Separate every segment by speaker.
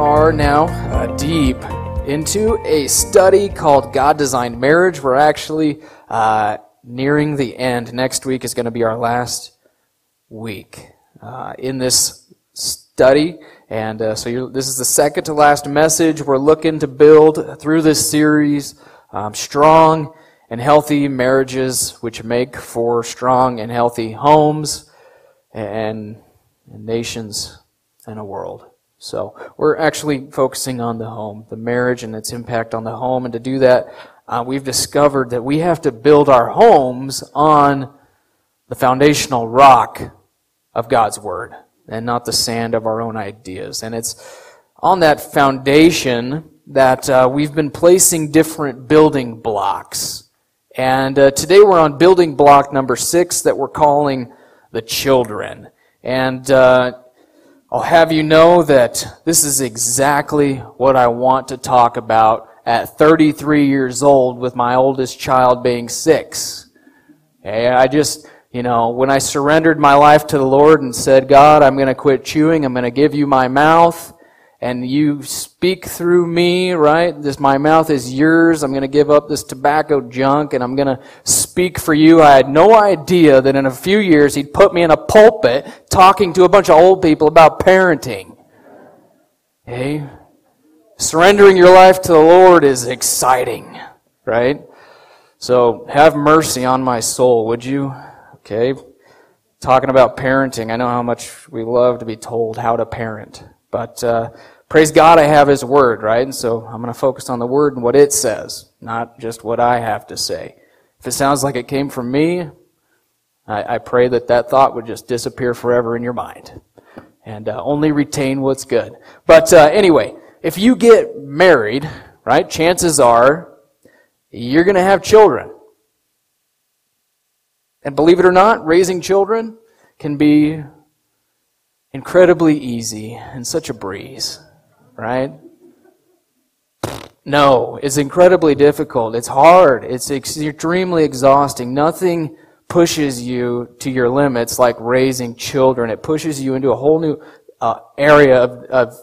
Speaker 1: Are now uh, deep into a study called God Designed Marriage. We're actually uh, nearing the end. Next week is going to be our last week uh, in this study. And uh, so this is the second to last message. We're looking to build through this series um, strong and healthy marriages, which make for strong and healthy homes and, and nations and a world. So we're actually focusing on the home, the marriage and its impact on the home. And to do that, uh, we've discovered that we have to build our homes on the foundational rock of God's Word and not the sand of our own ideas. And it's on that foundation that uh, we've been placing different building blocks. And uh, today we're on building block number six that we're calling the children. And uh, I'll have you know that this is exactly what I want to talk about at 33 years old with my oldest child being six. Okay, I just, you know, when I surrendered my life to the Lord and said, God, I'm going to quit chewing, I'm going to give you my mouth, and you speak through me, right? This, my mouth is yours. I'm going to give up this tobacco junk and I'm going to speak for you. I had no idea that in a few years he'd put me in a pulpit talking to a bunch of old people about parenting. Hey? Surrendering your life to the Lord is exciting, right? So have mercy on my soul, would you? Okay. Talking about parenting, I know how much we love to be told how to parent. But uh, praise God, I have His Word, right? And so I'm going to focus on the Word and what it says, not just what I have to say. If it sounds like it came from me, I, I pray that that thought would just disappear forever in your mind and uh, only retain what's good. But uh, anyway, if you get married, right, chances are you're going to have children. And believe it or not, raising children can be incredibly easy and such a breeze, right? No, it's incredibly difficult. It's hard. It's extremely exhausting. Nothing pushes you to your limits like raising children. It pushes you into a whole new uh, area of, of,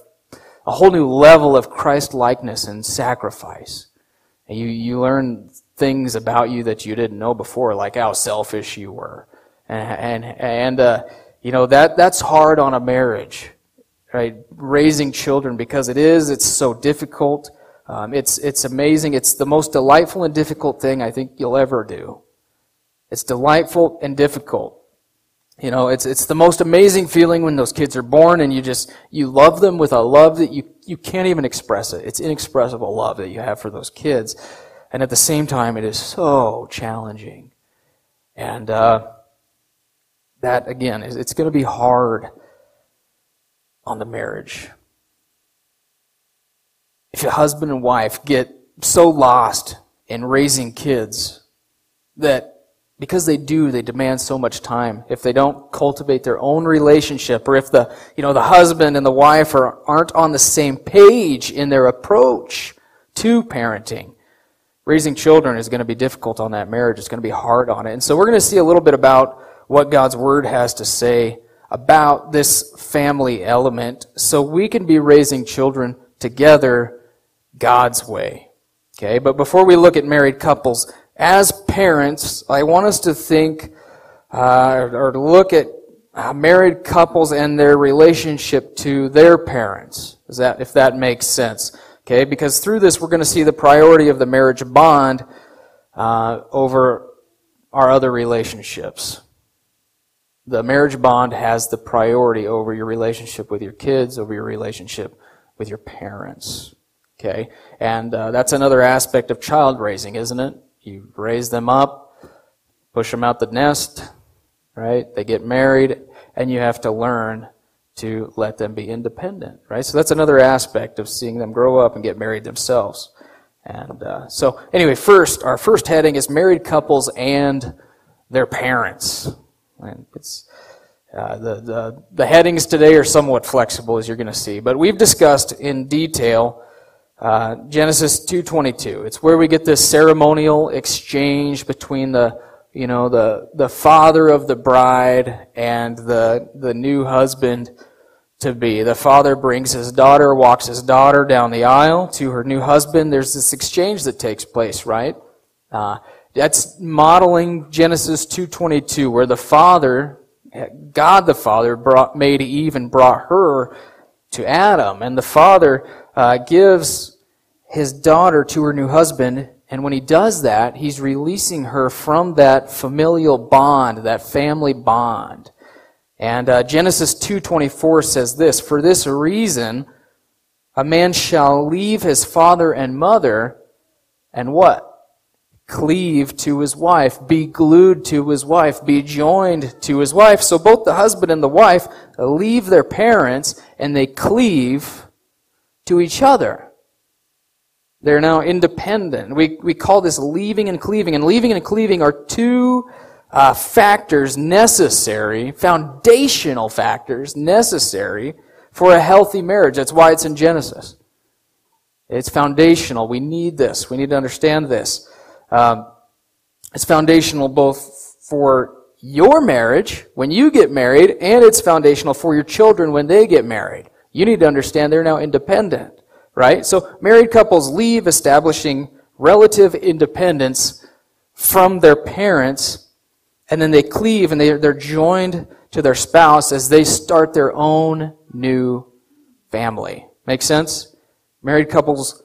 Speaker 1: a whole new level of Christ likeness and sacrifice. And you, you learn things about you that you didn't know before, like how selfish you were. And, and, and uh, you know, that, that's hard on a marriage, right? Raising children because it is, it's so difficult. Um, it's, it's amazing. It's the most delightful and difficult thing I think you'll ever do. It's delightful and difficult. You know, it's, it's the most amazing feeling when those kids are born and you just, you love them with a love that you, you can't even express it. It's inexpressible love that you have for those kids. And at the same time, it is so challenging. And, uh, that again is it's going to be hard on the marriage. If a husband and wife get so lost in raising kids that because they do, they demand so much time. If they don't cultivate their own relationship, or if the, you know, the husband and the wife are, aren't on the same page in their approach to parenting, raising children is going to be difficult on that marriage. It's going to be hard on it. And so we're going to see a little bit about what God's Word has to say about this family element so we can be raising children together God's way. Okay, but before we look at married couples, as parents, I want us to think uh, or look at uh, married couples and their relationship to their parents. Is that if that makes sense? Okay, because through this we're going to see the priority of the marriage bond uh, over our other relationships the marriage bond has the priority over your relationship with your kids, over your relationship with your parents. Okay? And uh, that's another aspect of child raising, isn't it? You raise them up, push them out the nest, right? They get married, and you have to learn to let them be independent, right? So that's another aspect of seeing them grow up and get married themselves. And uh, so, anyway, first, our first heading is married couples and their parents. And it's uh, the, the the headings today are somewhat flexible, as you're going to see, but we've discussed in detail uh, Genesis 2:22. It's where we get this ceremonial exchange between the you know, the, the father of the bride and the, the new husband to be. The father brings his daughter, walks his daughter down the aisle to her new husband. There's this exchange that takes place, right? Uh, that's modeling Genesis 2.22, where the father, God the Father, brought, made Eve and brought her to Adam. And the father uh, gives his daughter to her new husband and when he does that, he's releasing her from that familial bond, that family bond. And uh, Genesis 2:24 says this, "For this reason a man shall leave his father and mother and what? Cleave to his wife, be glued to his wife, be joined to his wife. So both the husband and the wife leave their parents and they cleave to each other. They're now independent. We, we call this leaving and cleaving. And leaving and cleaving are two uh, factors necessary, foundational factors necessary for a healthy marriage. That's why it's in Genesis. It's foundational. We need this. We need to understand this. Um, it's foundational both for your marriage when you get married, and it's foundational for your children when they get married. You need to understand they're now independent right? So married couples leave establishing relative independence from their parents, and then they cleave and they, they're joined to their spouse as they start their own new family. Make sense? Married couples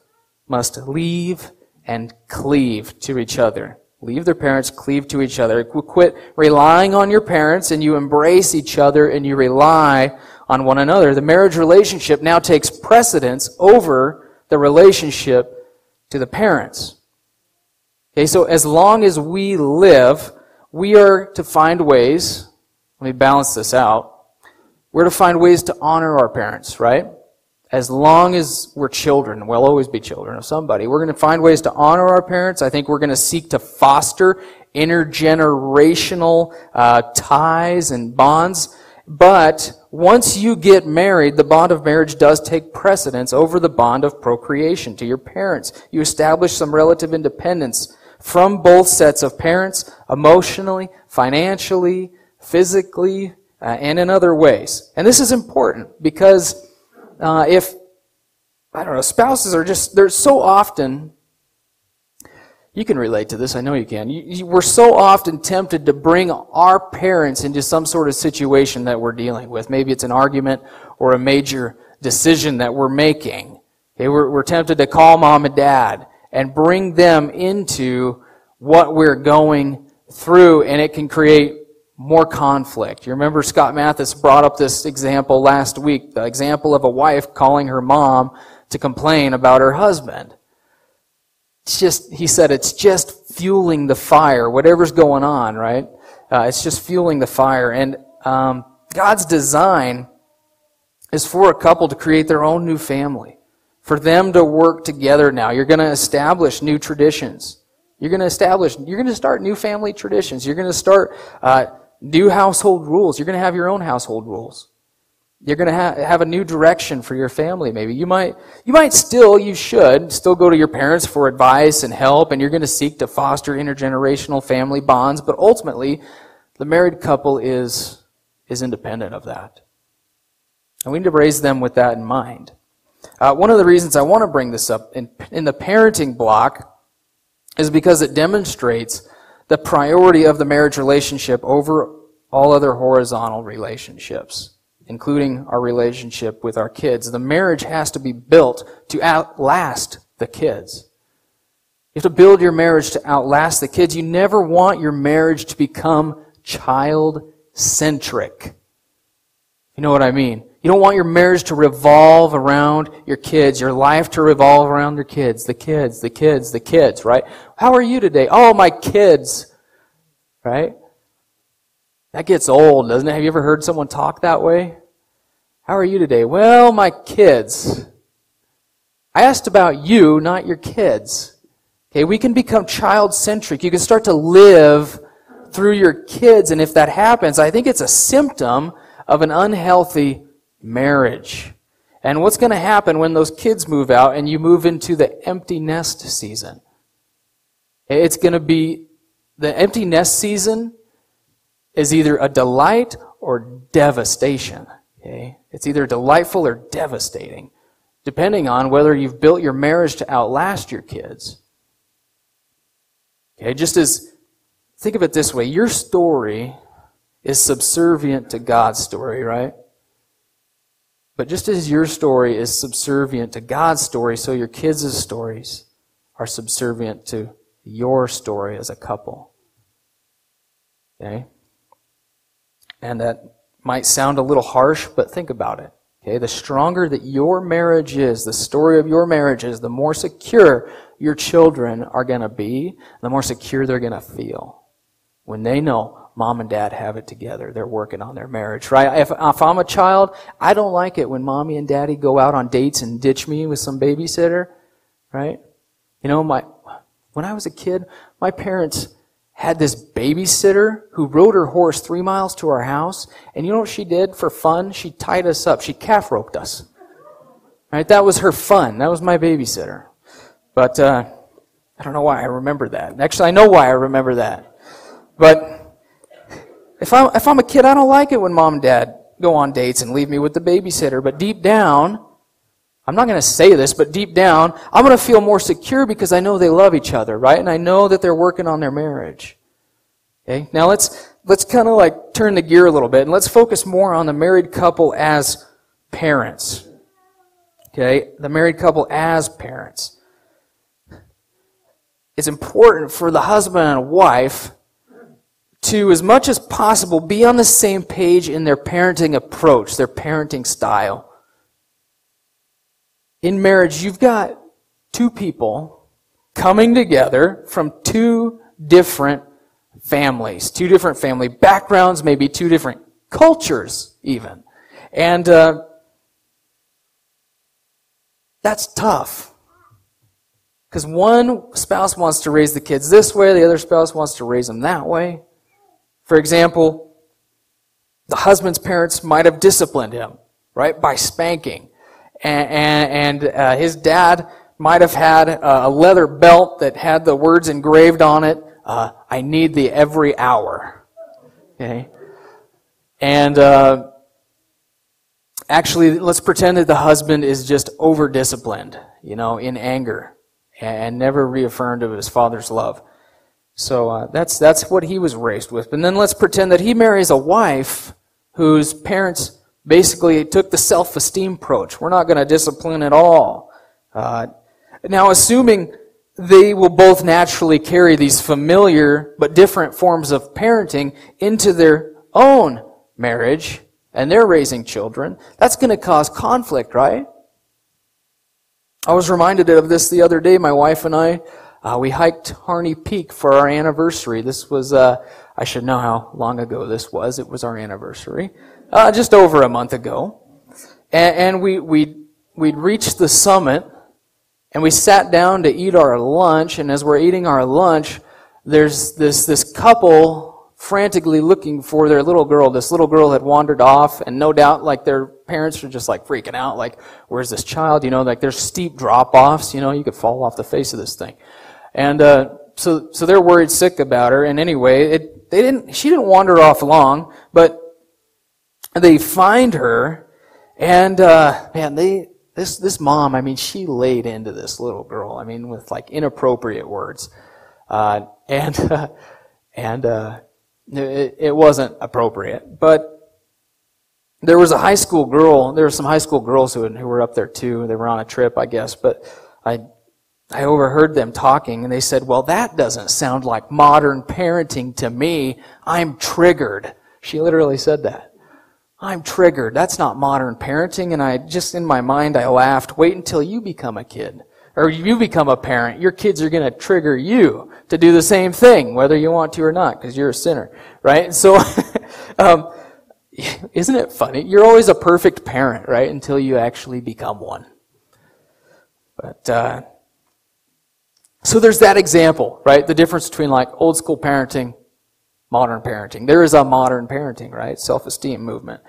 Speaker 1: must leave and cleave to each other. Leave their parents, cleave to each other. Quit relying on your parents and you embrace each other and you rely on one another. The marriage relationship now takes precedence over the relationship to the parents. Okay, so as long as we live, we are to find ways, let me balance this out. We're to find ways to honor our parents, right? As long as we're children, we'll always be children of somebody. We're going to find ways to honor our parents. I think we're going to seek to foster intergenerational uh, ties and bonds. But once you get married, the bond of marriage does take precedence over the bond of procreation to your parents. You establish some relative independence from both sets of parents, emotionally, financially, physically, uh, and in other ways. And this is important because uh, if, I don't know, spouses are just, they're so often you can relate to this. I know you can. You, you, we're so often tempted to bring our parents into some sort of situation that we're dealing with. Maybe it's an argument or a major decision that we're making. Okay, we're, we're tempted to call mom and dad and bring them into what we're going through, and it can create more conflict. You remember Scott Mathis brought up this example last week, the example of a wife calling her mom to complain about her husband. It's just, he said, it's just fueling the fire, whatever's going on, right? Uh, it's just fueling the fire. And um, God's design is for a couple to create their own new family, for them to work together now. You're going to establish new traditions. You're going to establish, you're going to start new family traditions. You're going to start uh, new household rules. You're going to have your own household rules. You're going to ha- have a new direction for your family, maybe. You might, you might still, you should, still go to your parents for advice and help, and you're going to seek to foster intergenerational family bonds, but ultimately, the married couple is, is independent of that. And we need to raise them with that in mind. Uh, one of the reasons I want to bring this up in, in the parenting block is because it demonstrates the priority of the marriage relationship over all other horizontal relationships including our relationship with our kids. The marriage has to be built to outlast the kids. You have to build your marriage to outlast the kids. You never want your marriage to become child centric. You know what I mean? You don't want your marriage to revolve around your kids, your life to revolve around your kids, the kids, the kids, the kids, right? How are you today? Oh, my kids, right? That gets old, doesn't it? Have you ever heard someone talk that way? How are you today? Well, my kids. I asked about you, not your kids. Okay, we can become child centric. You can start to live through your kids, and if that happens, I think it's a symptom of an unhealthy marriage. And what's going to happen when those kids move out and you move into the empty nest season? It's going to be the empty nest season is either a delight or devastation. Okay? It's either delightful or devastating, depending on whether you've built your marriage to outlast your kids. Okay, just as think of it this way, your story is subservient to God's story, right? But just as your story is subservient to God's story, so your kids' stories are subservient to your story as a couple. Okay? And that might sound a little harsh, but think about it. Okay, the stronger that your marriage is, the story of your marriage is, the more secure your children are going to be, the more secure they're going to feel. When they know mom and dad have it together, they're working on their marriage, right? If, if I'm a child, I don't like it when mommy and daddy go out on dates and ditch me with some babysitter, right? You know, my, when I was a kid, my parents, had this babysitter who rode her horse three miles to our house. And you know what she did for fun? She tied us up. She calf roped us. Right? That was her fun. That was my babysitter. But, uh, I don't know why I remember that. Actually, I know why I remember that. But if I'm, if I'm a kid, I don't like it when mom and dad go on dates and leave me with the babysitter. But deep down, I'm not going to say this, but deep down, I'm going to feel more secure because I know they love each other, right? And I know that they're working on their marriage. Okay? Now let's, let's kind of like turn the gear a little bit and let's focus more on the married couple as parents. Okay? The married couple as parents. It's important for the husband and wife to, as much as possible, be on the same page in their parenting approach, their parenting style in marriage, you've got two people coming together from two different families, two different family backgrounds, maybe two different cultures, even. And uh, that's tough. Because one spouse wants to raise the kids this way, the other spouse wants to raise them that way. For example, the husband's parents might have disciplined him, right, by spanking and, and uh, his dad might have had a leather belt that had the words engraved on it, uh, I need thee every hour. Okay? And uh, actually, let's pretend that the husband is just over disciplined, you know, in anger, and never reaffirmed of his father's love. So uh, that's that's what he was raised with. And then let's pretend that he marries a wife whose parents basically took the self-esteem approach. We're not going to discipline at all. Uh, now, assuming they will both naturally carry these familiar but different forms of parenting into their own marriage and they're raising children, that's going to cause conflict, right? I was reminded of this the other day. My wife and I, uh, we hiked Harney Peak for our anniversary. This was, uh, I should know how long ago this was. It was our anniversary uh, just over a month ago. And, and we, we, we'd reached the summit and we sat down to eat our lunch. And as we're eating our lunch, there's this, this couple frantically looking for their little girl. This little girl had wandered off and no doubt like their parents were just like freaking out. Like, where's this child? You know, like there's steep drop offs. You know, you could fall off the face of this thing. And, uh, so, so they're worried sick about her. And anyway, it, they didn't, she didn't wander off long, but they find her, and uh, man, they this this mom, I mean, she laid into this little girl. I mean, with like inappropriate words, uh, and uh, and it, it wasn't appropriate. But there was a high school girl. There were some high school girls who who were up there too. They were on a trip, I guess. But I I overheard them talking, and they said, "Well, that doesn't sound like modern parenting to me. I'm triggered." She literally said that. I'm triggered. That's not modern parenting. And I just in my mind, I laughed. Wait until you become a kid or you become a parent. Your kids are going to trigger you to do the same thing, whether you want to or not, because you're a sinner, right? So, um, isn't it funny? You're always a perfect parent, right? Until you actually become one. But, uh, so there's that example, right? The difference between like old school parenting, modern parenting. There is a modern parenting, right? Self esteem movement.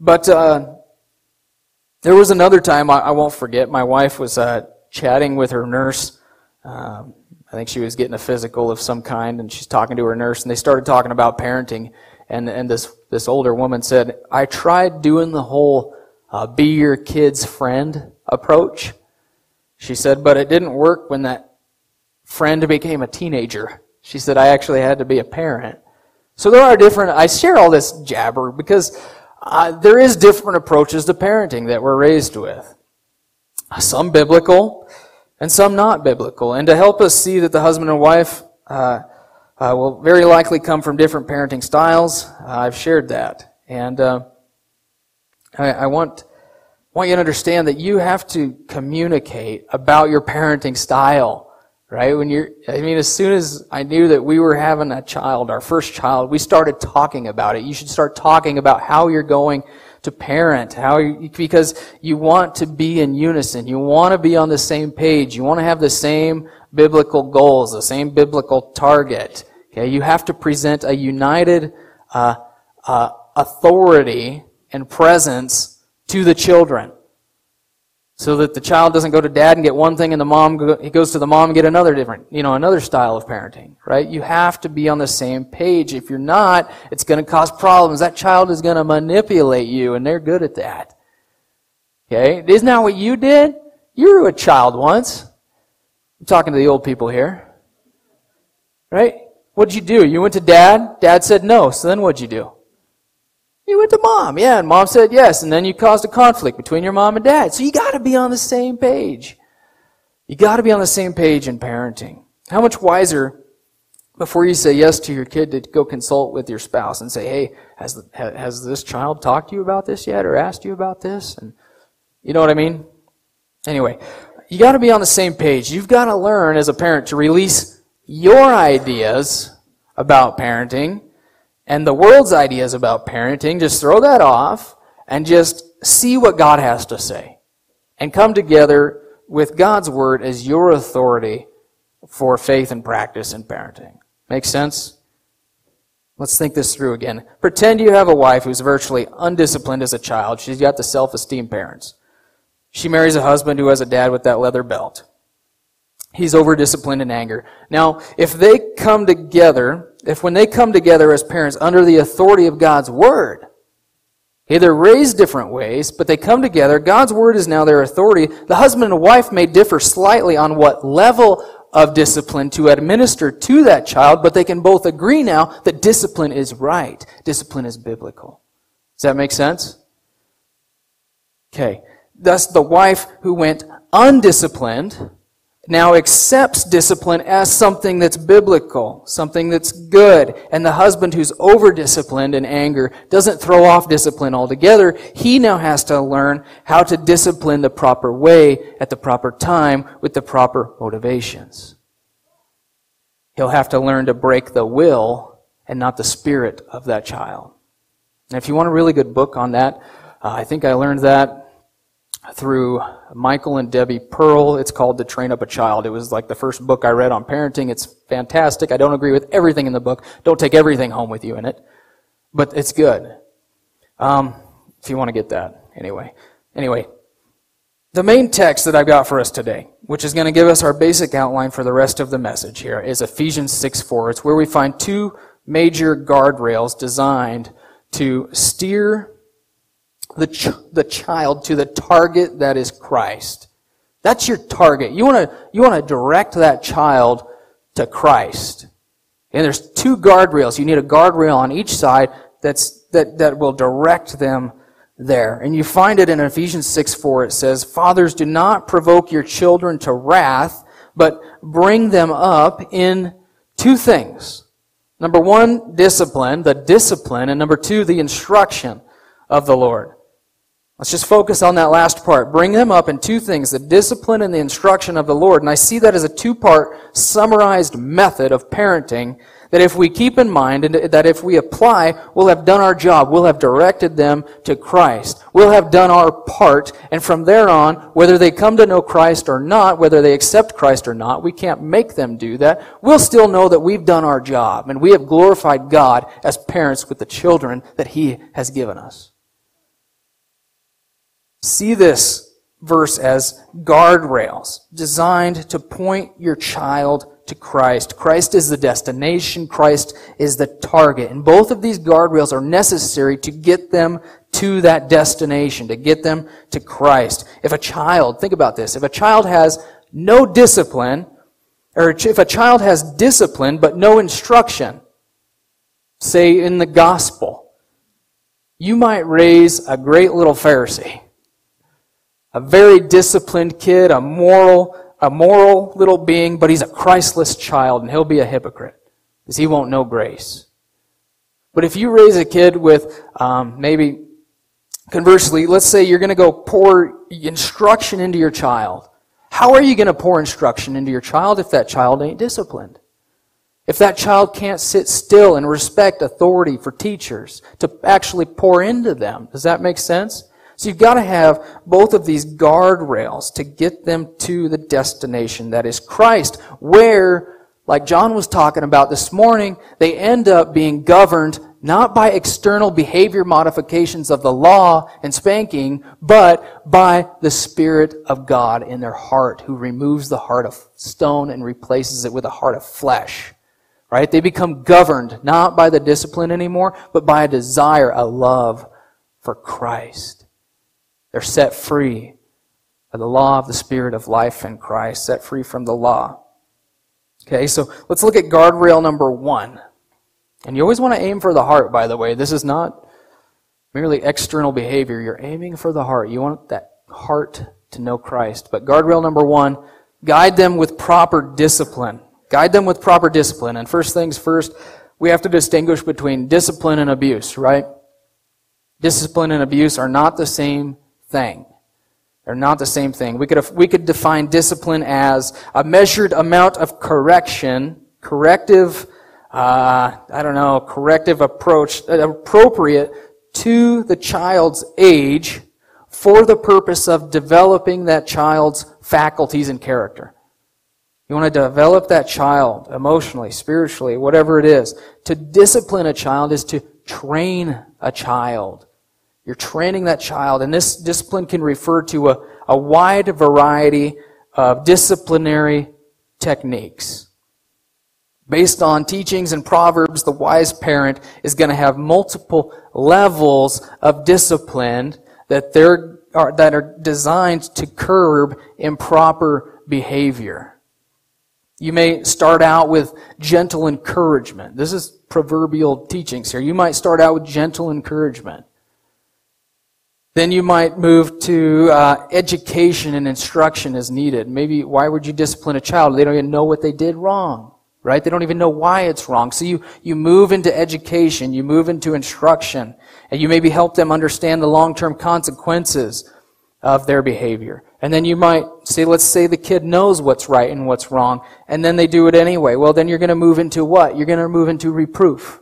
Speaker 1: But uh, there was another time I, I, won't forget. My wife was uh, chatting with her nurse. Um, I think she was getting a physical of some kind, and she's talking to her nurse, and they started talking about parenting. And and this this older woman said, "I tried doing the whole uh, be your kid's friend approach." She said, "But it didn't work when that friend became a teenager. She said, I actually had to be a parent. So there are different, I share all this jabber because uh, there is different approaches to parenting that we're raised with. Some biblical and some not biblical. And to help us see that the husband and wife uh, uh, will very likely come from different parenting styles, uh, I've shared that. And uh, I, I want want you to understand that you have to communicate about your parenting style right? When you're, I mean, as soon as I knew that we were having a child, our first child, we started talking about it. You should start talking about how you're going to parent, how you, because you want to be in unison. You want to be on the same page. You want to have the same biblical goals, the same biblical target. Okay, you have to present a united uh, uh, authority and presence to the children so that the child doesn't go to dad and get one thing and the mom go, he goes to the mom and get another different you know another style of parenting right? You have to be on the same page. If you're not it's going to cause problems. That child is going to manipulate you and they're good at that. Okay? Isn't that what you did? You were a child once. I'm talking to the old people here. Right? What'd you do? You went to dad? Dad said no. So then what'd you do you went to mom, yeah, and mom said yes, and then you caused a conflict between your mom and dad. So you got to be on the same page. You got to be on the same page in parenting. How much wiser before you say yes to your kid to go consult with your spouse and say, "Hey, has has this child talked to you about this yet, or asked you about this?" And you know what I mean. Anyway, you got to be on the same page. You've got to learn as a parent to release your ideas about parenting and the world's ideas about parenting, just throw that off and just see what God has to say. And come together with God's word as your authority for faith and practice in parenting. Make sense? Let's think this through again. Pretend you have a wife who's virtually undisciplined as a child. She's got the self-esteem parents. She marries a husband who has a dad with that leather belt. He's over disciplined in anger. Now, if they come together, if when they come together as parents under the authority of God's Word, okay, they're raised different ways, but they come together, God's Word is now their authority. The husband and wife may differ slightly on what level of discipline to administer to that child, but they can both agree now that discipline is right. Discipline is biblical. Does that make sense? Okay. Thus, the wife who went undisciplined now accepts discipline as something that's biblical, something that's good. And the husband who's over disciplined in anger doesn't throw off discipline altogether. He now has to learn how to discipline the proper way at the proper time with the proper motivations. He'll have to learn to break the will and not the spirit of that child. And if you want a really good book on that, uh, I think I learned that through Michael and Debbie Pearl. It's called To Train Up a Child. It was like the first book I read on parenting. It's fantastic. I don't agree with everything in the book. Don't take everything home with you in it. But it's good. Um, if you want to get that. Anyway. Anyway. The main text that I've got for us today, which is going to give us our basic outline for the rest of the message here, is Ephesians 6 4. It's where we find two major guardrails designed to steer the, ch- the child to the target that is Christ. That's your target. You want to you want to direct that child to Christ. And there's two guardrails. You need a guardrail on each side that's that that will direct them there. And you find it in Ephesians 6 4. It says, Fathers, do not provoke your children to wrath, but bring them up in two things. Number one, discipline, the discipline, and number two, the instruction of the Lord. Let's just focus on that last part. Bring them up in two things the discipline and the instruction of the Lord. And I see that as a two part summarized method of parenting that if we keep in mind and that if we apply, we'll have done our job. We'll have directed them to Christ. We'll have done our part. And from there on, whether they come to know Christ or not, whether they accept Christ or not, we can't make them do that. We'll still know that we've done our job and we have glorified God as parents with the children that He has given us. See this verse as guardrails designed to point your child to Christ. Christ is the destination. Christ is the target. And both of these guardrails are necessary to get them to that destination, to get them to Christ. If a child, think about this, if a child has no discipline, or if a child has discipline but no instruction, say in the gospel, you might raise a great little Pharisee a very disciplined kid, a moral, a moral little being, but he's a Christless child and he'll be a hypocrite because he won't know grace. But if you raise a kid with um, maybe, conversely, let's say you're going to go pour instruction into your child. How are you going to pour instruction into your child if that child ain't disciplined? If that child can't sit still and respect authority for teachers to actually pour into them, does that make sense? So you've got to have both of these guardrails to get them to the destination that is Christ, where, like John was talking about this morning, they end up being governed not by external behavior modifications of the law and spanking, but by the Spirit of God in their heart, who removes the heart of stone and replaces it with a heart of flesh. Right? They become governed not by the discipline anymore, but by a desire, a love for Christ. They're set free by the law of the Spirit of life in Christ, set free from the law. Okay, so let's look at guardrail number one. And you always want to aim for the heart, by the way. This is not merely external behavior. You're aiming for the heart. You want that heart to know Christ. But guardrail number one, guide them with proper discipline. Guide them with proper discipline. And first things first, we have to distinguish between discipline and abuse, right? Discipline and abuse are not the same thing. They're not the same thing. We could, we could define discipline as a measured amount of correction, corrective, uh, I don't know, corrective approach, uh, appropriate to the child's age for the purpose of developing that child's faculties and character. You want to develop that child emotionally, spiritually, whatever it is. To discipline a child is to train a child. You're training that child, and this discipline can refer to a, a wide variety of disciplinary techniques. Based on teachings and proverbs, the wise parent is going to have multiple levels of discipline that, they're, are, that are designed to curb improper behavior. You may start out with gentle encouragement. This is proverbial teachings here. You might start out with gentle encouragement. Then you might move to uh, education and instruction as needed. Maybe why would you discipline a child? They don't even know what they did wrong, right? They don't even know why it's wrong. So you, you move into education, you move into instruction, and you maybe help them understand the long-term consequences of their behavior. And then you might say, let's say the kid knows what's right and what's wrong, and then they do it anyway. Well, then you're going to move into what? You're going to move into reproof.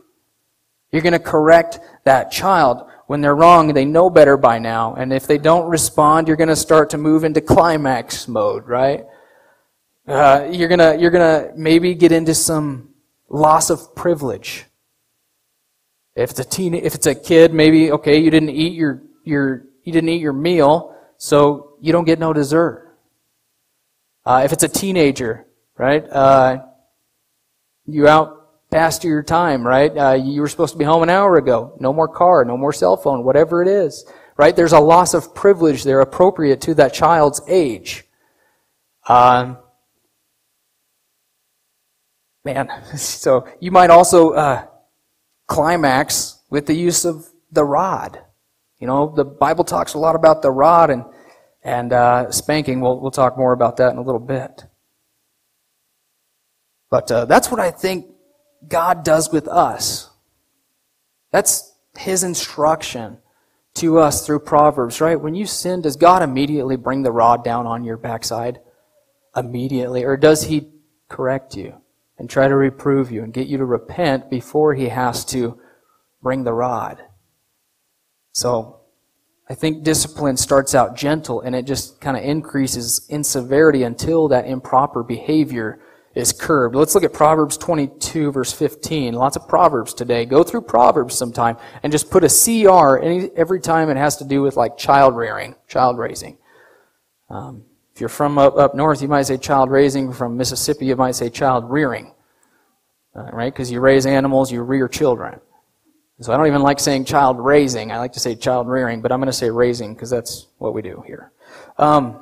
Speaker 1: You're going to correct that child when they're wrong, they know better by now. And if they don't respond, you're going to start to move into climax mode, right? Uh, you're gonna you're gonna maybe get into some loss of privilege. If it's a teen, if it's a kid, maybe okay, you didn't eat your your you didn't eat your meal, so you don't get no dessert. Uh, if it's a teenager, right? Uh, you out past your time, right? Uh, you were supposed to be home an hour ago. No more car, no more cell phone, whatever it is, right? There's a loss of privilege there appropriate to that child's age. Um, man, so you might also uh, climax with the use of the rod. You know, the Bible talks a lot about the rod and and uh, spanking. We'll we'll talk more about that in a little bit. But uh, that's what I think God does with us. That's His instruction to us through Proverbs, right? When you sin, does God immediately bring the rod down on your backside? Immediately. Or does He correct you and try to reprove you and get you to repent before he has to bring the rod. So, I think discipline starts out gentle and it just kind of increases in severity until that improper behavior is curbed. Let's look at Proverbs 22 verse 15. Lots of Proverbs today. Go through Proverbs sometime and just put a CR any, every time it has to do with like child rearing, child raising. Um, if you're from up, up north, you might say child raising. From Mississippi, you might say child rearing. Uh, right? Because you raise animals, you rear children. So I don't even like saying child raising. I like to say child rearing, but I'm going to say raising because that's what we do here. Um,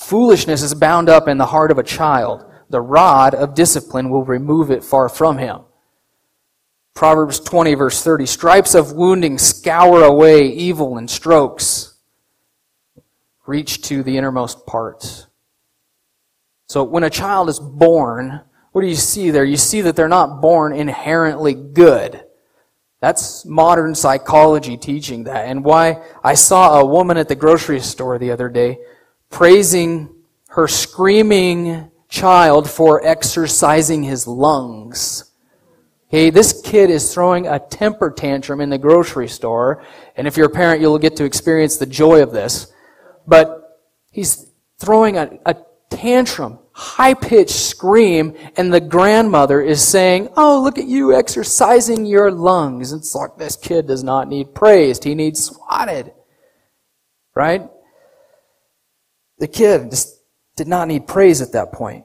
Speaker 1: Foolishness is bound up in the heart of a child. The rod of discipline will remove it far from him. Proverbs 20, verse 30 Stripes of wounding scour away evil, and strokes reach to the innermost parts. So when a child is born, what do you see there? You see that they're not born inherently good. That's modern psychology teaching that. And why I saw a woman at the grocery store the other day praising her screaming child for exercising his lungs. Okay, this kid is throwing a temper tantrum in the grocery store, and if you're a parent, you'll get to experience the joy of this. But he's throwing a, a tantrum, high pitched scream, and the grandmother is saying, Oh, look at you exercising your lungs. It's like this kid does not need praised, he needs swatted. Right? The kid just did not need praise at that point.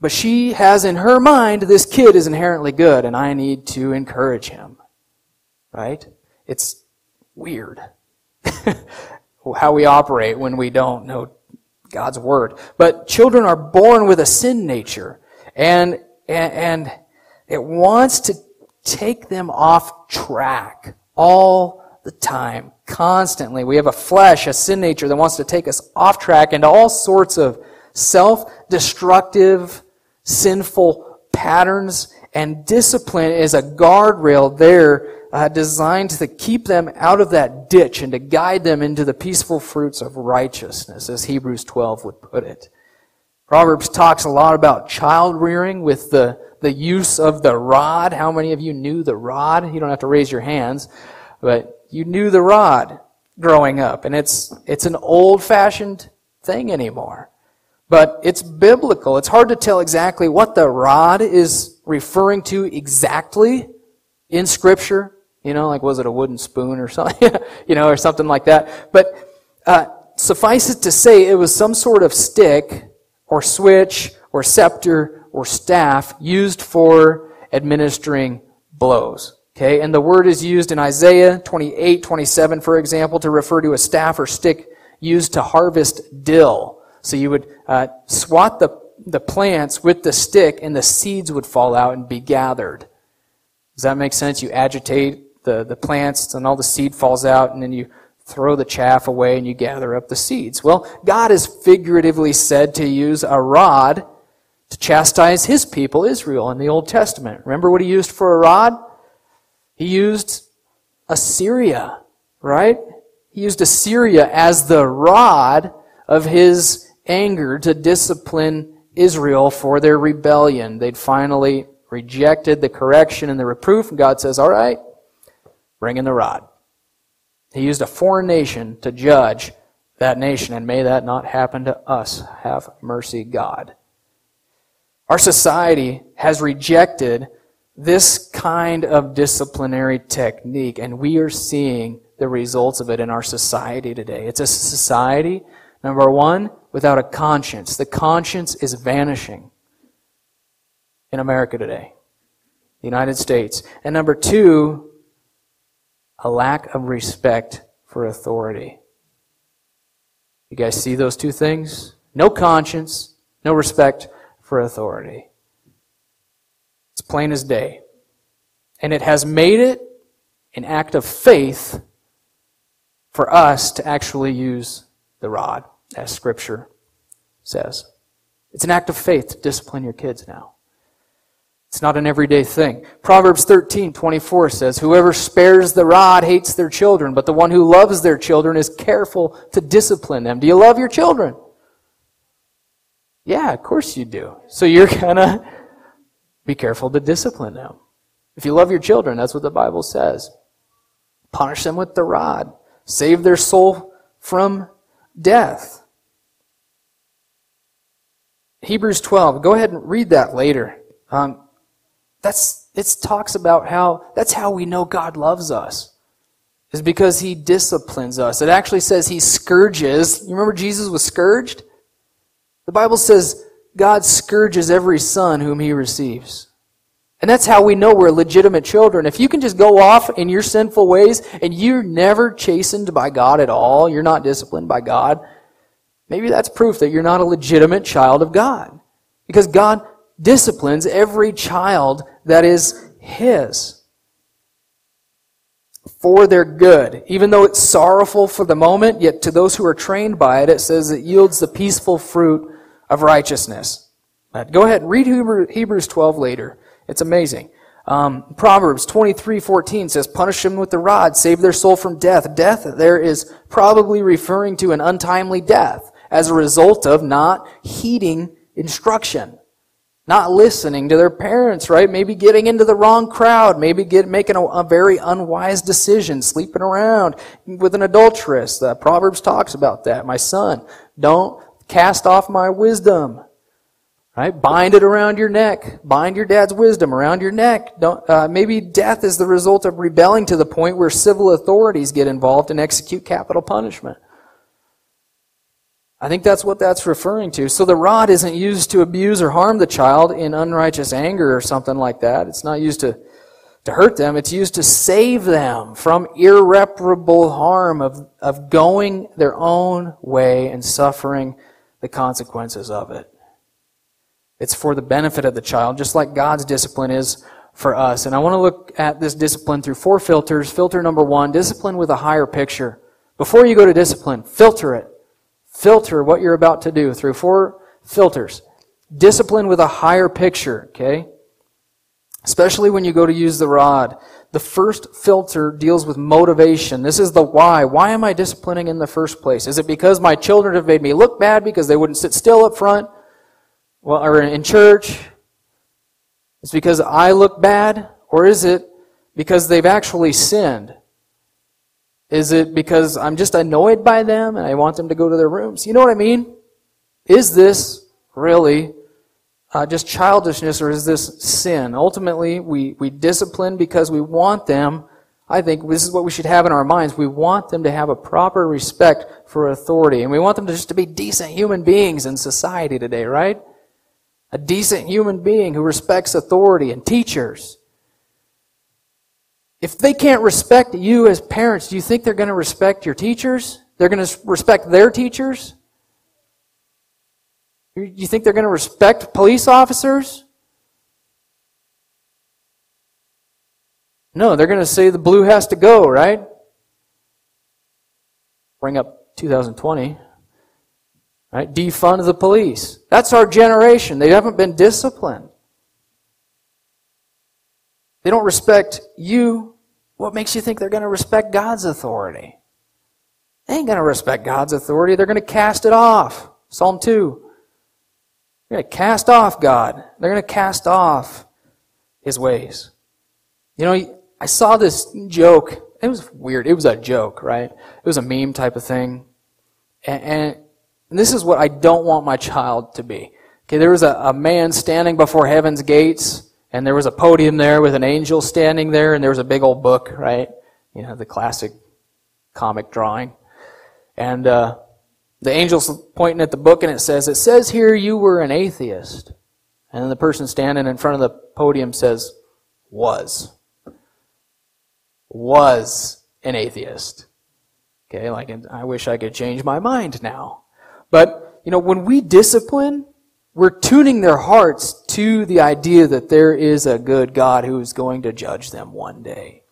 Speaker 1: But she has in her mind, this kid is inherently good and I need to encourage him. Right? It's weird how we operate when we don't know God's word. But children are born with a sin nature and, and, and it wants to take them off track all the time constantly. We have a flesh, a sin nature that wants to take us off track into all sorts of self-destructive, sinful patterns, and discipline is a guardrail there uh, designed to keep them out of that ditch and to guide them into the peaceful fruits of righteousness, as Hebrews 12 would put it. Proverbs talks a lot about child rearing with the, the use of the rod. How many of you knew the rod? You don't have to raise your hands, but you knew the rod growing up, and it's, it's an old fashioned thing anymore. But it's biblical. It's hard to tell exactly what the rod is referring to exactly in Scripture. You know, like was it a wooden spoon or something, you know, or something like that. But uh, suffice it to say, it was some sort of stick or switch or scepter or staff used for administering blows. Okay, and the word is used in Isaiah 28, 27, for example, to refer to a staff or stick used to harvest dill. So you would uh, swat the, the plants with the stick and the seeds would fall out and be gathered. Does that make sense? You agitate the, the plants and all the seed falls out and then you throw the chaff away and you gather up the seeds. Well, God is figuratively said to use a rod to chastise his people, Israel, in the Old Testament. Remember what he used for a rod? He used Assyria, right? He used Assyria as the rod of his anger to discipline Israel for their rebellion. They'd finally rejected the correction and the reproof, and God says, All right, bring in the rod. He used a foreign nation to judge that nation, and may that not happen to us. Have mercy, God. Our society has rejected this kind of disciplinary technique, and we are seeing the results of it in our society today. It's a society, number one, without a conscience. The conscience is vanishing in America today, the United States. And number two, a lack of respect for authority. You guys see those two things? No conscience, no respect for authority. Plain as day. And it has made it an act of faith for us to actually use the rod, as Scripture says. It's an act of faith to discipline your kids now. It's not an everyday thing. Proverbs 13, 24 says, Whoever spares the rod hates their children, but the one who loves their children is careful to discipline them. Do you love your children? Yeah, of course you do. So you're gonna be careful to discipline them. If you love your children, that's what the Bible says. Punish them with the rod. Save their soul from death. Hebrews 12. Go ahead and read that later. Um, that's it talks about how that's how we know God loves us. Is because he disciplines us. It actually says he scourges. You remember Jesus was scourged? The Bible says God scourges every son whom he receives. And that's how we know we're legitimate children. If you can just go off in your sinful ways and you're never chastened by God at all, you're not disciplined by God, maybe that's proof that you're not a legitimate child of God. Because God disciplines every child that is His for their good. Even though it's sorrowful for the moment, yet to those who are trained by it, it says it yields the peaceful fruit of righteousness. Go ahead and read Hebrews 12 later. It's amazing. Um, Proverbs 23, 14 says, Punish them with the rod, save their soul from death. Death there is probably referring to an untimely death as a result of not heeding instruction. Not listening to their parents, right? Maybe getting into the wrong crowd. Maybe get, making a, a very unwise decision, sleeping around with an adulteress. The Proverbs talks about that. My son, don't cast off my wisdom. Right? Bind it around your neck. Bind your dad's wisdom around your neck. Don't, uh, maybe death is the result of rebelling to the point where civil authorities get involved and execute capital punishment. I think that's what that's referring to. So the rod isn't used to abuse or harm the child in unrighteous anger or something like that. It's not used to, to hurt them. It's used to save them from irreparable harm of, of going their own way and suffering the consequences of it. It's for the benefit of the child, just like God's discipline is for us. And I want to look at this discipline through four filters. Filter number one, discipline with a higher picture. Before you go to discipline, filter it. Filter what you're about to do through four filters. Discipline with a higher picture, okay? Especially when you go to use the rod. The first filter deals with motivation. This is the why. Why am I disciplining in the first place? Is it because my children have made me look bad because they wouldn't sit still up front? well, or in church, it's because I look bad, or is it because they've actually sinned? Is it because I'm just annoyed by them and I want them to go to their rooms? You know what I mean? Is this really uh, just childishness or is this sin? Ultimately, we, we discipline because we want them. I think this is what we should have in our minds. We want them to have a proper respect for authority. And we want them to just to be decent human beings in society today, right? a decent human being who respects authority and teachers. If they can't respect you as parents, do you think they're going to respect your teachers? They're going to respect their teachers? You think they're going to respect police officers? No, they're going to say the blue has to go, right? Bring up 2020. Right? Defund the police. That's our generation. They haven't been disciplined. They don't respect you. What makes you think they're going to respect God's authority? They ain't going to respect God's authority. They're going to cast it off. Psalm 2. They're going to cast off God. They're going to cast off His ways. You know, I saw this joke. It was weird. It was a joke, right? It was a meme type of thing. And, and this is what I don't want my child to be. Okay, there was a, a man standing before heaven's gates, and there was a podium there with an angel standing there, and there was a big old book, right? You know, the classic comic drawing. And uh, the angel's pointing at the book, and it says, It says here you were an atheist. And then the person standing in front of the podium says, Was. Was an atheist. Okay, like, I wish I could change my mind now. But, you know, when we discipline, we're tuning their hearts to the idea that there is a good God who is going to judge them one day.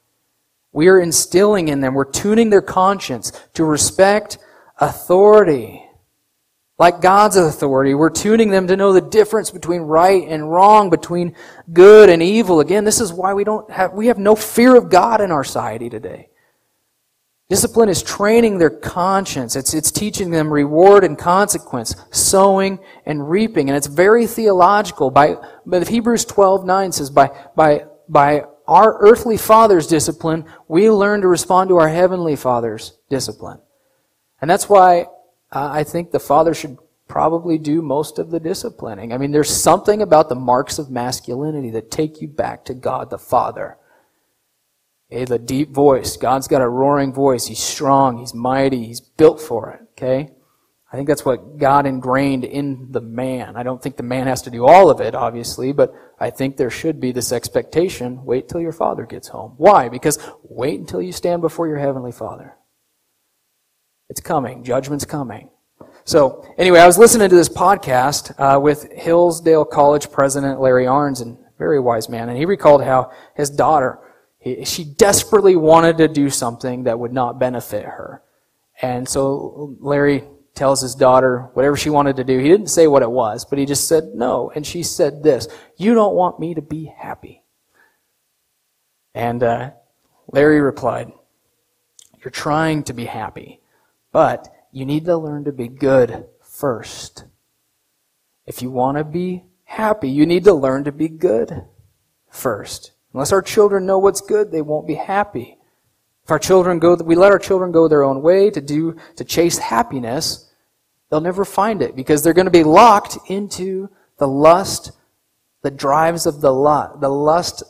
Speaker 1: We are instilling in them, we're tuning their conscience to respect authority. Like God's authority, we're tuning them to know the difference between right and wrong, between good and evil. Again, this is why we don't have, we have no fear of God in our society today. Discipline is training their conscience. It's, it's teaching them reward and consequence, sowing and reaping. And it's very theological. By, but Hebrews 12, 9 says, by, by, by our earthly father's discipline, we learn to respond to our heavenly father's discipline. And that's why uh, I think the father should probably do most of the disciplining. I mean, there's something about the marks of masculinity that take you back to God the Father. Okay, the deep voice. God's got a roaring voice. He's strong. He's mighty. He's built for it. Okay? I think that's what God ingrained in the man. I don't think the man has to do all of it, obviously, but I think there should be this expectation wait till your father gets home. Why? Because wait until you stand before your heavenly father. It's coming. Judgment's coming. So, anyway, I was listening to this podcast uh, with Hillsdale College president Larry Arnn, and very wise man, and he recalled how his daughter she desperately wanted to do something that would not benefit her. And so Larry tells his daughter whatever she wanted to do. He didn't say what it was, but he just said no. And she said this, You don't want me to be happy. And uh, Larry replied, You're trying to be happy, but you need to learn to be good first. If you want to be happy, you need to learn to be good first. Unless our children know what's good, they won't be happy. If our children go, we let our children go their own way to do, to chase happiness, they'll never find it because they're going to be locked into the lust, the drives of the lust, the lust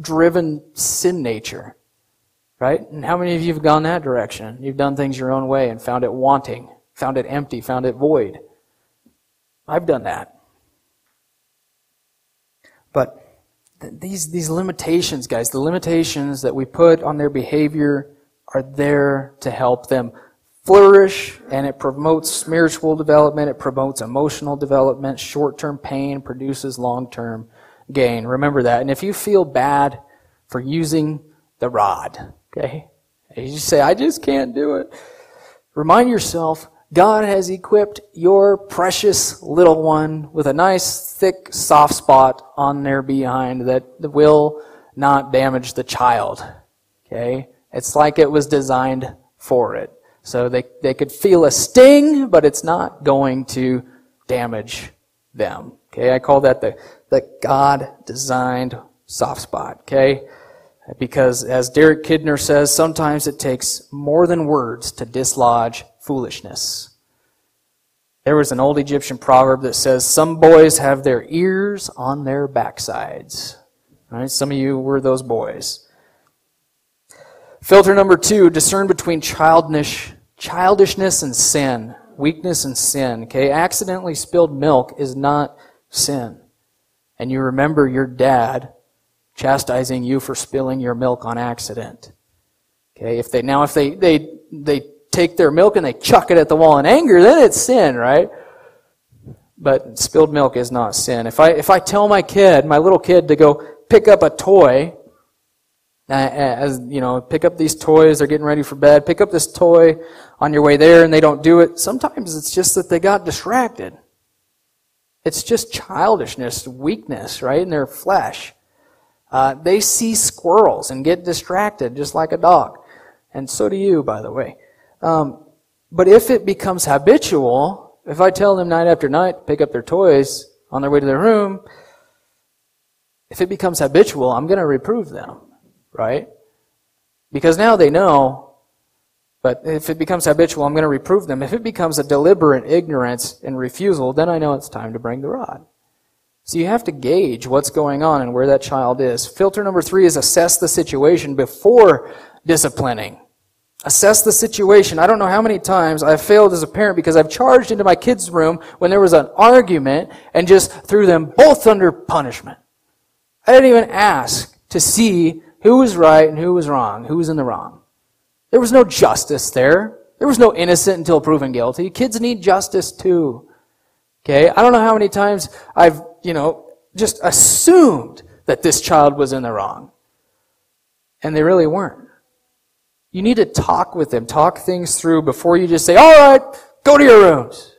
Speaker 1: driven sin nature. Right? And how many of you have gone that direction? You've done things your own way and found it wanting, found it empty, found it void. I've done that. But these, these limitations, guys, the limitations that we put on their behavior are there to help them flourish and it promotes spiritual development, it promotes emotional development, short term pain produces long term gain. Remember that. And if you feel bad for using the rod, okay, you just say, I just can't do it, remind yourself God has equipped your precious little one with a nice, thick, soft spot on their behind that will not damage the child. Okay? It's like it was designed for it. So they, they could feel a sting, but it's not going to damage them. Okay? I call that the, the God designed soft spot. Okay? Because as Derek Kidner says, sometimes it takes more than words to dislodge foolishness. There was an old Egyptian proverb that says, Some boys have their ears on their backsides. Right, some of you were those boys. Filter number two, discern between childish, childishness and sin, weakness and sin. Okay, accidentally spilled milk is not sin. And you remember your dad chastising you for spilling your milk on accident. Okay, if they now if they they they take their milk and they chuck it at the wall in anger, then it's sin, right? But spilled milk is not sin. If I, if I tell my kid, my little kid, to go pick up a toy, uh, uh, as you know, pick up these toys, they're getting ready for bed, pick up this toy on your way there and they don't do it, sometimes it's just that they got distracted. It's just childishness, weakness, right, in their flesh. Uh, they see squirrels and get distracted just like a dog. And so do you, by the way. Um, but if it becomes habitual, if I tell them night after night to pick up their toys on their way to their room, if it becomes habitual, I'm going to reprove them, right? Because now they know, but if it becomes habitual, I'm going to reprove them. If it becomes a deliberate ignorance and refusal, then I know it's time to bring the rod. So you have to gauge what's going on and where that child is. Filter number three is assess the situation before disciplining. Assess the situation. I don't know how many times I've failed as a parent because I've charged into my kid's room when there was an argument and just threw them both under punishment. I didn't even ask to see who was right and who was wrong, who was in the wrong. There was no justice there. There was no innocent until proven guilty. Kids need justice too. Okay? I don't know how many times I've, you know, just assumed that this child was in the wrong. And they really weren't. You need to talk with them, talk things through before you just say, all right, go to your rooms.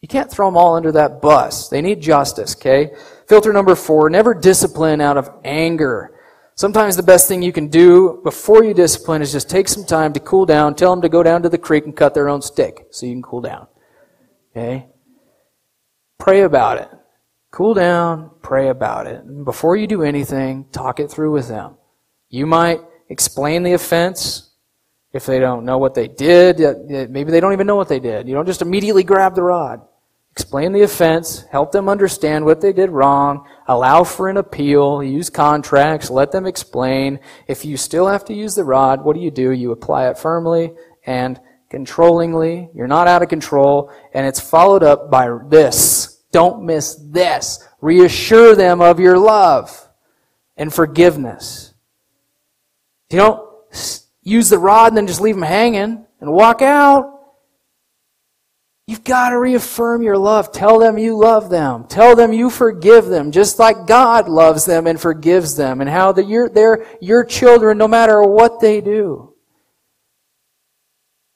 Speaker 1: You can't throw them all under that bus. They need justice, okay? Filter number four, never discipline out of anger. Sometimes the best thing you can do before you discipline is just take some time to cool down. Tell them to go down to the creek and cut their own stick so you can cool down. Okay? Pray about it. Cool down, pray about it. And before you do anything, talk it through with them. You might explain the offense if they don't know what they did. Maybe they don't even know what they did. You don't just immediately grab the rod. Explain the offense, help them understand what they did wrong, allow for an appeal, use contracts, let them explain. If you still have to use the rod, what do you do? You apply it firmly and controllingly. You're not out of control, and it's followed up by this. Don't miss this. Reassure them of your love and forgiveness. You don't use the rod and then just leave them hanging and walk out. You've got to reaffirm your love. Tell them you love them. Tell them you forgive them, just like God loves them and forgives them, and how that you're, they're your children no matter what they do.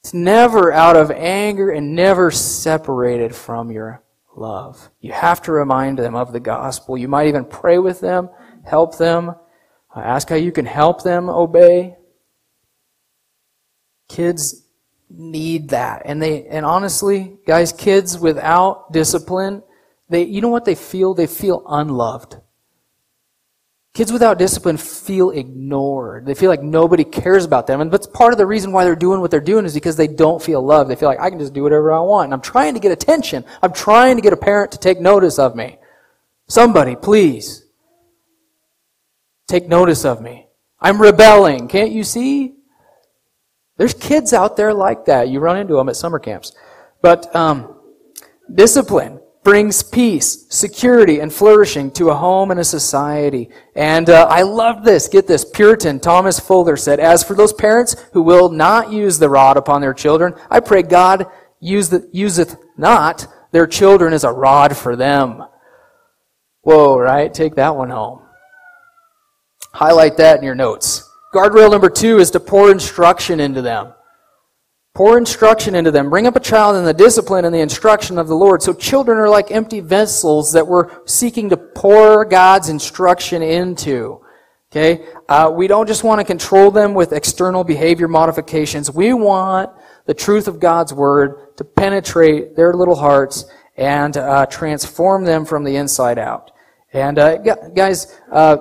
Speaker 1: It's never out of anger and never separated from your love. You have to remind them of the gospel. You might even pray with them, help them, ask how you can help them obey. Kids need that. And they, and honestly, guys, kids without discipline, they, you know what they feel? They feel unloved. Kids without discipline feel ignored. They feel like nobody cares about them. And that's part of the reason why they're doing what they're doing is because they don't feel loved. They feel like I can just do whatever I want. And I'm trying to get attention. I'm trying to get a parent to take notice of me. Somebody, please. Take notice of me. I'm rebelling. Can't you see? There's kids out there like that. You run into them at summer camps. But um, discipline brings peace, security, and flourishing to a home and a society. And uh, I love this. Get this. Puritan Thomas Fuller said, As for those parents who will not use the rod upon their children, I pray God use the, useth not their children as a rod for them. Whoa, right? Take that one home. Highlight that in your notes. Guardrail number two is to pour instruction into them. Pour instruction into them. Bring up a child in the discipline and the instruction of the Lord. So children are like empty vessels that we're seeking to pour God's instruction into. Okay? Uh, we don't just want to control them with external behavior modifications. We want the truth of God's Word to penetrate their little hearts and uh, transform them from the inside out. And uh, guys, uh,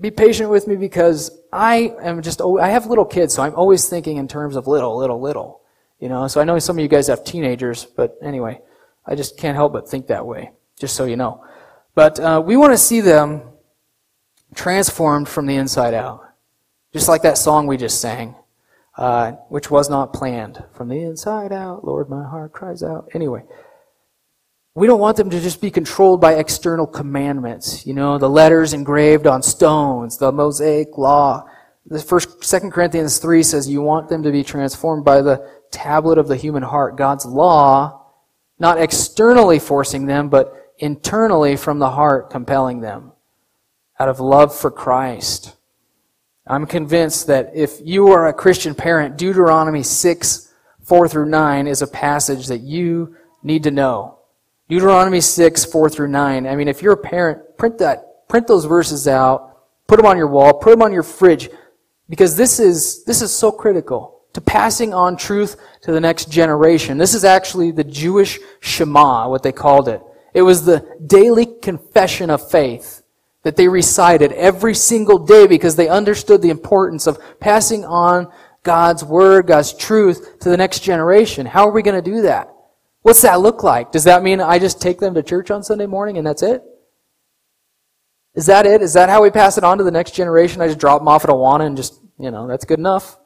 Speaker 1: be patient with me because I am just, I have little kids, so I'm always thinking in terms of little, little, little. You know, so I know some of you guys have teenagers, but anyway, I just can't help but think that way, just so you know. But uh, we want to see them transformed from the inside out. Just like that song we just sang, uh, which was not planned. From the inside out, Lord, my heart cries out. Anyway, we don't want them to just be controlled by external commandments, you know, the letters engraved on stones, the Mosaic law. The first, Second Corinthians 3 says you want them to be transformed by the tablet of the human heart, God's law, not externally forcing them, but internally from the heart compelling them out of love for Christ. I'm convinced that if you are a Christian parent, Deuteronomy 6, 4 through 9 is a passage that you need to know. Deuteronomy 6, 4 through 9. I mean, if you're a parent, print that, print those verses out, put them on your wall, put them on your fridge, because this is, this is so critical to passing on truth to the next generation. This is actually the Jewish Shema, what they called it. It was the daily confession of faith that they recited every single day because they understood the importance of passing on God's word, God's truth to the next generation. How are we going to do that? What's that look like? Does that mean I just take them to church on Sunday morning and that's it? Is that it? Is that how we pass it on to the next generation? I just drop them off at Awana and just, you know, that's good enough?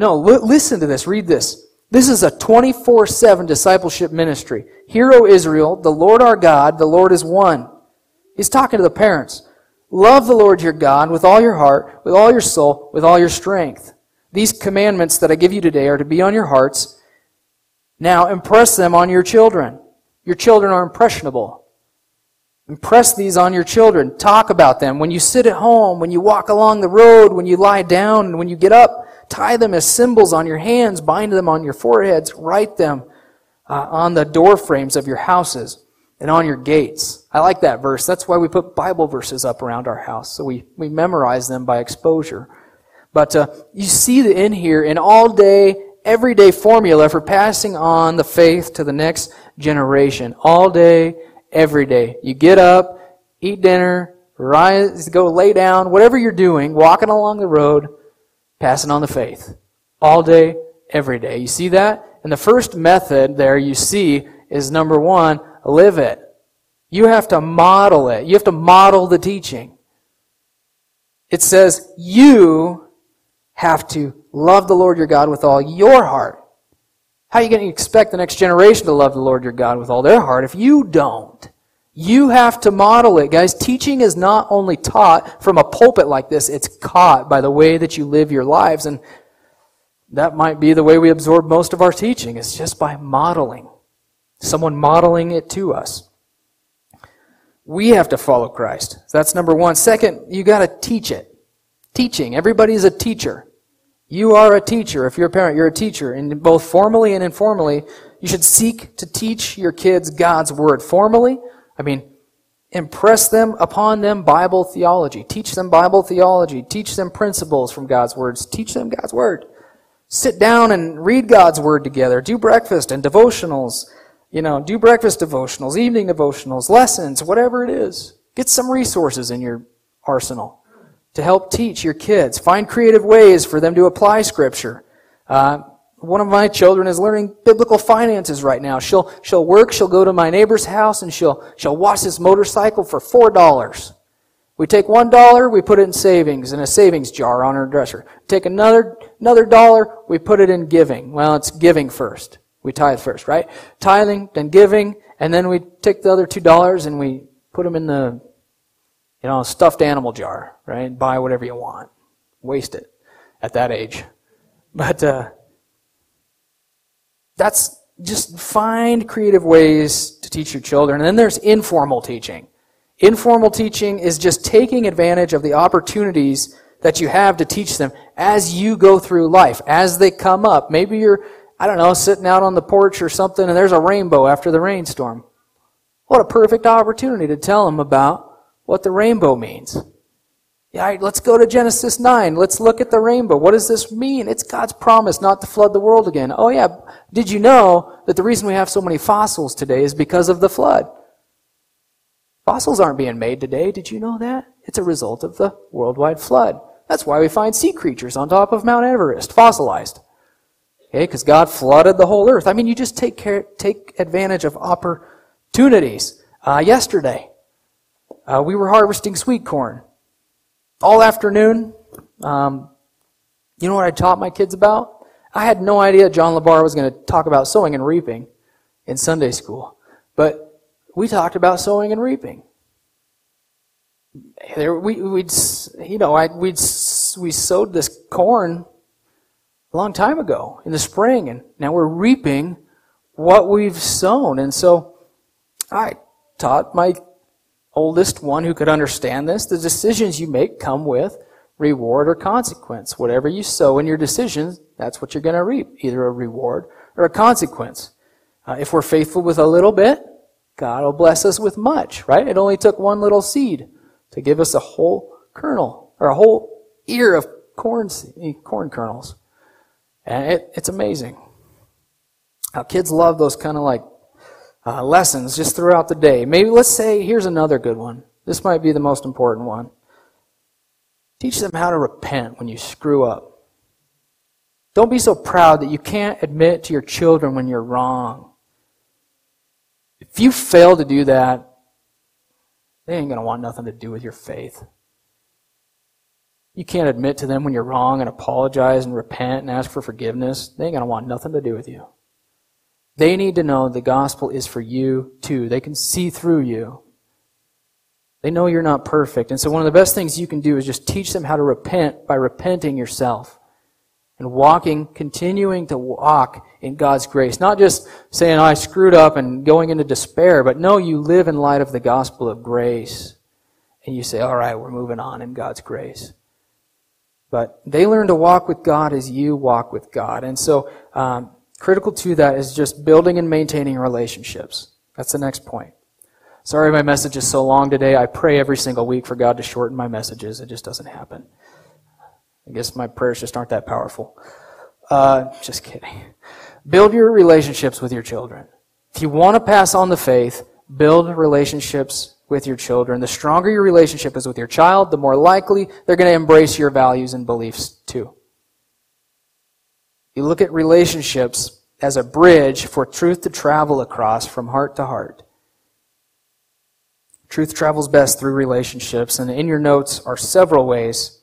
Speaker 1: No, listen to this. Read this. This is a 24 7 discipleship ministry. Hear, O Israel, the Lord our God, the Lord is one. He's talking to the parents. Love the Lord your God with all your heart, with all your soul, with all your strength. These commandments that I give you today are to be on your hearts. Now impress them on your children. Your children are impressionable. Impress these on your children. Talk about them. When you sit at home, when you walk along the road, when you lie down, and when you get up, tie them as symbols on your hands, bind them on your foreheads, write them uh, on the door frames of your houses. and on your gates. I like that verse. That's why we put Bible verses up around our house. So we, we memorize them by exposure. But uh, you see the in here an all day, everyday formula for passing on the faith to the next generation. All day, every day. You get up, eat dinner, rise, go lay down, whatever you're doing, walking along the road, passing on the faith. All day, every day. You see that? And the first method there you see is number one, live it. You have to model it. You have to model the teaching. It says you have to love the Lord your God with all your heart. How are you going to expect the next generation to love the Lord your God with all their heart if you don't? You have to model it, guys. Teaching is not only taught from a pulpit like this, it's caught by the way that you live your lives. And that might be the way we absorb most of our teaching, is just by modeling. Someone modeling it to us. We have to follow Christ. That's number one. Second, you got to teach it. Teaching. Everybody's a teacher. You are a teacher. If you're a parent, you're a teacher. And both formally and informally, you should seek to teach your kids God's Word. Formally, I mean, impress them upon them Bible theology. Teach them Bible theology. Teach them principles from God's words. Teach them God's Word. Sit down and read God's Word together. Do breakfast and devotionals. You know, do breakfast devotionals, evening devotionals, lessons, whatever it is. Get some resources in your arsenal to help teach your kids. Find creative ways for them to apply Scripture. Uh, one of my children is learning biblical finances right now. She'll she'll work. She'll go to my neighbor's house and she'll she'll wash his motorcycle for four dollars. We take one dollar, we put it in savings in a savings jar on her dresser. Take another another dollar, we put it in giving. Well, it's giving first. We tithe first, right? Tithing, then giving, and then we take the other two dollars and we put them in the you know, stuffed animal jar, right? Buy whatever you want. Waste it at that age. But uh, that's just find creative ways to teach your children. And then there's informal teaching. Informal teaching is just taking advantage of the opportunities that you have to teach them as you go through life, as they come up. Maybe you're, I don't know, sitting out on the porch or something and there's a rainbow after the rainstorm. What a perfect opportunity to tell them about what the rainbow means. Yeah, let's go to Genesis 9. Let's look at the rainbow. What does this mean? It's God's promise not to flood the world again. Oh yeah, did you know that the reason we have so many fossils today is because of the flood? Fossils aren't being made today. Did you know that? It's a result of the worldwide flood. That's why we find sea creatures on top of Mount Everest, fossilized. Okay, because God flooded the whole earth. I mean, you just take care, take advantage of opportunities. Uh, yesterday, uh, we were harvesting sweet corn all afternoon. Um, you know what I taught my kids about? I had no idea John LeBar was going to talk about sowing and reaping in Sunday school, but we talked about sowing and reaping. There, we, we'd, you know, I, we'd, we sowed this corn a long time ago in the spring, and now we're reaping what we've sown. And so I taught my oldest one who could understand this. The decisions you make come with reward or consequence. Whatever you sow in your decisions, that's what you're going to reap, either a reward or a consequence. Uh, if we're faithful with a little bit, God will bless us with much, right? It only took one little seed to give us a whole kernel or a whole ear of corn, corn kernels. And it, it's amazing. How kids love those kind of like uh, lessons just throughout the day. Maybe let's say, here's another good one. This might be the most important one. Teach them how to repent when you screw up. Don't be so proud that you can't admit to your children when you're wrong. If you fail to do that, they ain't going to want nothing to do with your faith. You can't admit to them when you're wrong and apologize and repent and ask for forgiveness. They ain't going to want nothing to do with you. They need to know the gospel is for you too. They can see through you. They know you're not perfect. And so one of the best things you can do is just teach them how to repent by repenting yourself and walking, continuing to walk in God's grace. Not just saying, I screwed up and going into despair, but no, you live in light of the gospel of grace. And you say, all right, we're moving on in God's grace. But they learn to walk with God as you walk with God. And so, um, Critical to that is just building and maintaining relationships. That's the next point. Sorry my message is so long today. I pray every single week for God to shorten my messages. It just doesn't happen. I guess my prayers just aren't that powerful. Uh, just kidding. Build your relationships with your children. If you want to pass on the faith, build relationships with your children. The stronger your relationship is with your child, the more likely they're going to embrace your values and beliefs too. You look at relationships as a bridge for truth to travel across from heart to heart. Truth travels best through relationships, and in your notes are several ways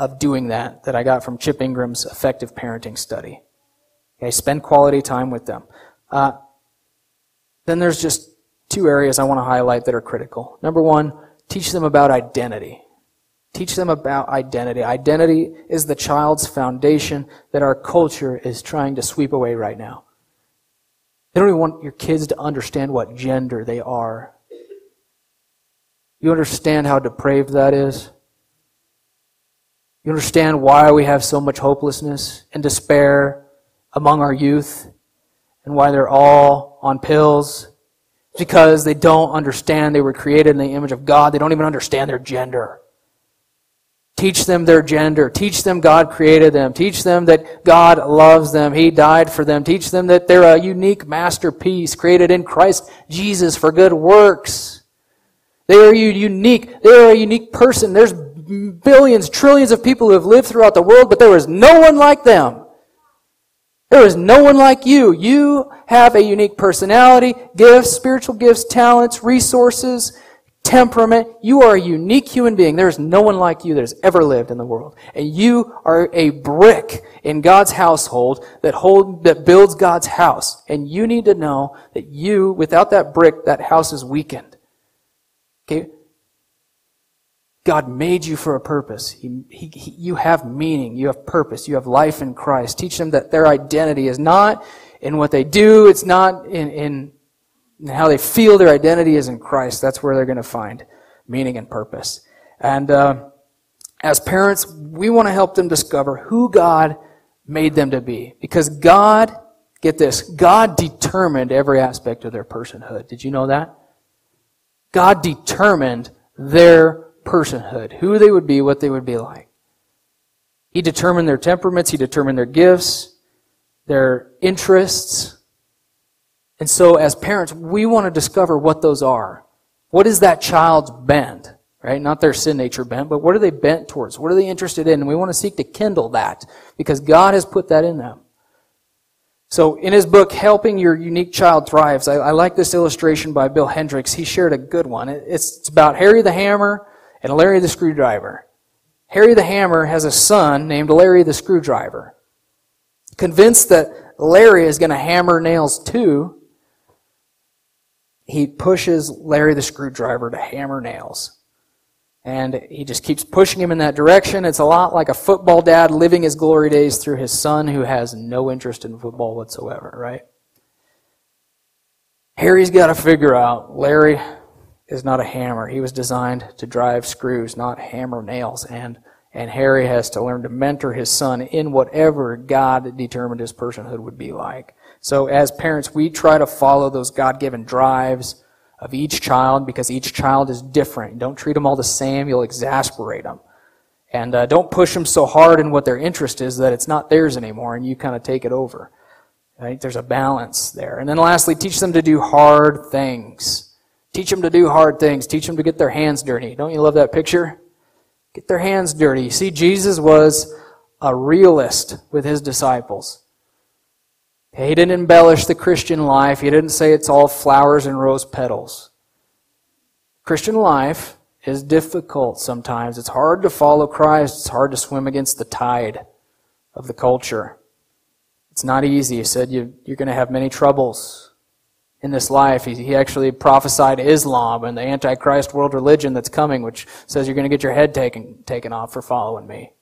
Speaker 1: of doing that that I got from Chip Ingram's effective parenting study. Okay, spend quality time with them. Uh, then there's just two areas I want to highlight that are critical. Number one, teach them about identity. Teach them about identity. Identity is the child's foundation that our culture is trying to sweep away right now. They don't even want your kids to understand what gender they are. You understand how depraved that is? You understand why we have so much hopelessness and despair among our youth and why they're all on pills? Because they don't understand they were created in the image of God. They don't even understand their gender. Teach them their gender. Teach them God created them. Teach them that God loves them. He died for them. Teach them that they're a unique masterpiece created in Christ Jesus for good works. They are unique. They are a unique person. There's billions, trillions of people who have lived throughout the world, but there is no one like them. There is no one like you. You have a unique personality, gifts, spiritual gifts, talents, resources, temperament. You are a unique human being. There is no one like you that has ever lived in the world. And you are a brick in God's household that hold, that builds God's house. And you need to know that you, without that brick, that house is weakened. Okay? God made you for a purpose. He, he, he, you have meaning. You have purpose. You have life in Christ. Teach them that their identity is not in what they do. It's not in, in and how they feel their identity is in Christ. That's where they're going to find meaning and purpose. And uh, as parents, we want to help them discover who God made them to be. Because God, get this, God determined every aspect of their personhood. Did you know that? God determined their personhood, who they would be, what they would be like. He determined their temperaments, He determined their gifts, their interests, and so as parents, we want to discover what those are. What is that child's bent? Right? Not their sin nature bent, but what are they bent towards? What are they interested in? And we want to seek to kindle that because God has put that in them. So in his book, Helping Your Unique Child Thrives, I, I like this illustration by Bill Hendricks. He shared a good one. It's, it's about Harry the Hammer and Larry the Screwdriver. Harry the Hammer has a son named Larry the Screwdriver. Convinced that Larry is going to hammer nails too, he pushes Larry the screwdriver to hammer nails. And he just keeps pushing him in that direction. It's a lot like a football dad living his glory days through his son who has no interest in football whatsoever, right? Harry's got to figure out Larry is not a hammer. He was designed to drive screws, not hammer nails. And, and Harry has to learn to mentor his son in whatever God determined his personhood would be like. So as parents, we try to follow those God-given drives of each child because each child is different. Don't treat them all the same. You'll exasperate them. And uh, don't push them so hard in what their interest is that it's not theirs anymore and you kind of take it over. There's a balance there. And then lastly, teach them to do hard things. Teach them to do hard things. Teach them to get their hands dirty. Don't you love that picture? Get their hands dirty. See, Jesus was a realist with his disciples. He didn't embellish the Christian life. He didn't say it's all flowers and rose petals. Christian life is difficult sometimes. It's hard to follow Christ. It's hard to swim against the tide of the culture. It's not easy. He said you, are going to have many troubles in this life. He, he actually prophesied Islam and the Antichrist world religion that's coming, which says you're going to get your head taken, taken off for following me.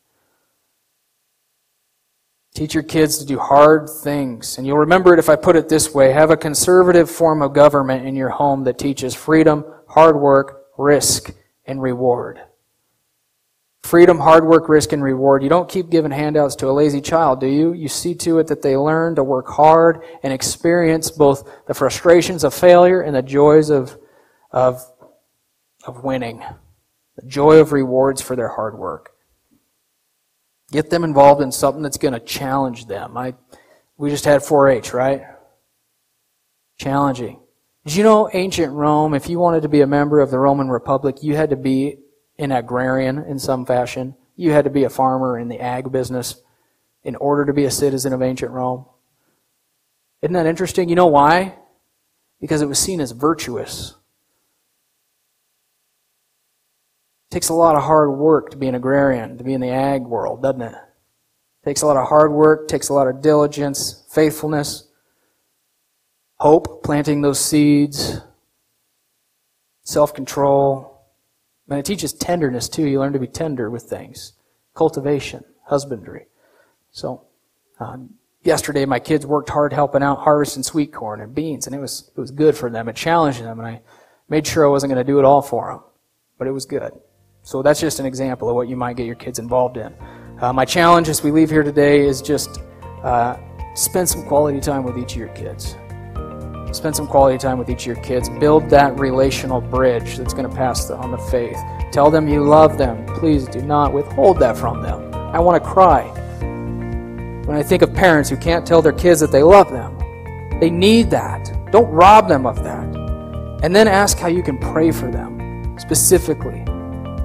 Speaker 1: Teach your kids to do hard things. And you'll remember it if I put it this way. Have a conservative form of government in your home that teaches freedom, hard work, risk, and reward. Freedom, hard work, risk, and reward. You don't keep giving handouts to a lazy child, do you? You see to it that they learn to work hard and experience both the frustrations of failure and the joys of, of, of winning, the joy of rewards for their hard work. Get them involved in something that's going to challenge them. I, we just had 4 H, right? Challenging. Did you know ancient Rome, if you wanted to be a member of the Roman Republic, you had to be an agrarian in some fashion? You had to be a farmer in the ag business in order to be a citizen of ancient Rome? Isn't that interesting? You know why? Because it was seen as virtuous. It takes a lot of hard work to be an agrarian, to be in the ag world, doesn't it? it takes a lot of hard work, takes a lot of diligence, faithfulness, hope, planting those seeds, self control. And it teaches tenderness too. You learn to be tender with things, cultivation, husbandry. So, uh, yesterday my kids worked hard helping out harvesting sweet corn and beans, and it was it was good for them. It challenged them, and I made sure I wasn't going to do it all for them, but it was good. So that's just an example of what you might get your kids involved in. Uh, my challenge as we leave here today is just uh, spend some quality time with each of your kids. Spend some quality time with each of your kids. Build that relational bridge that's going to pass the, on the faith. Tell them you love them. Please do not withhold that from them. I want to cry when I think of parents who can't tell their kids that they love them. They need that. Don't rob them of that. And then ask how you can pray for them. Specifically,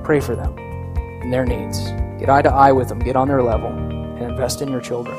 Speaker 1: pray for them and their needs. Get eye to eye with them, get on their level, and invest in your children.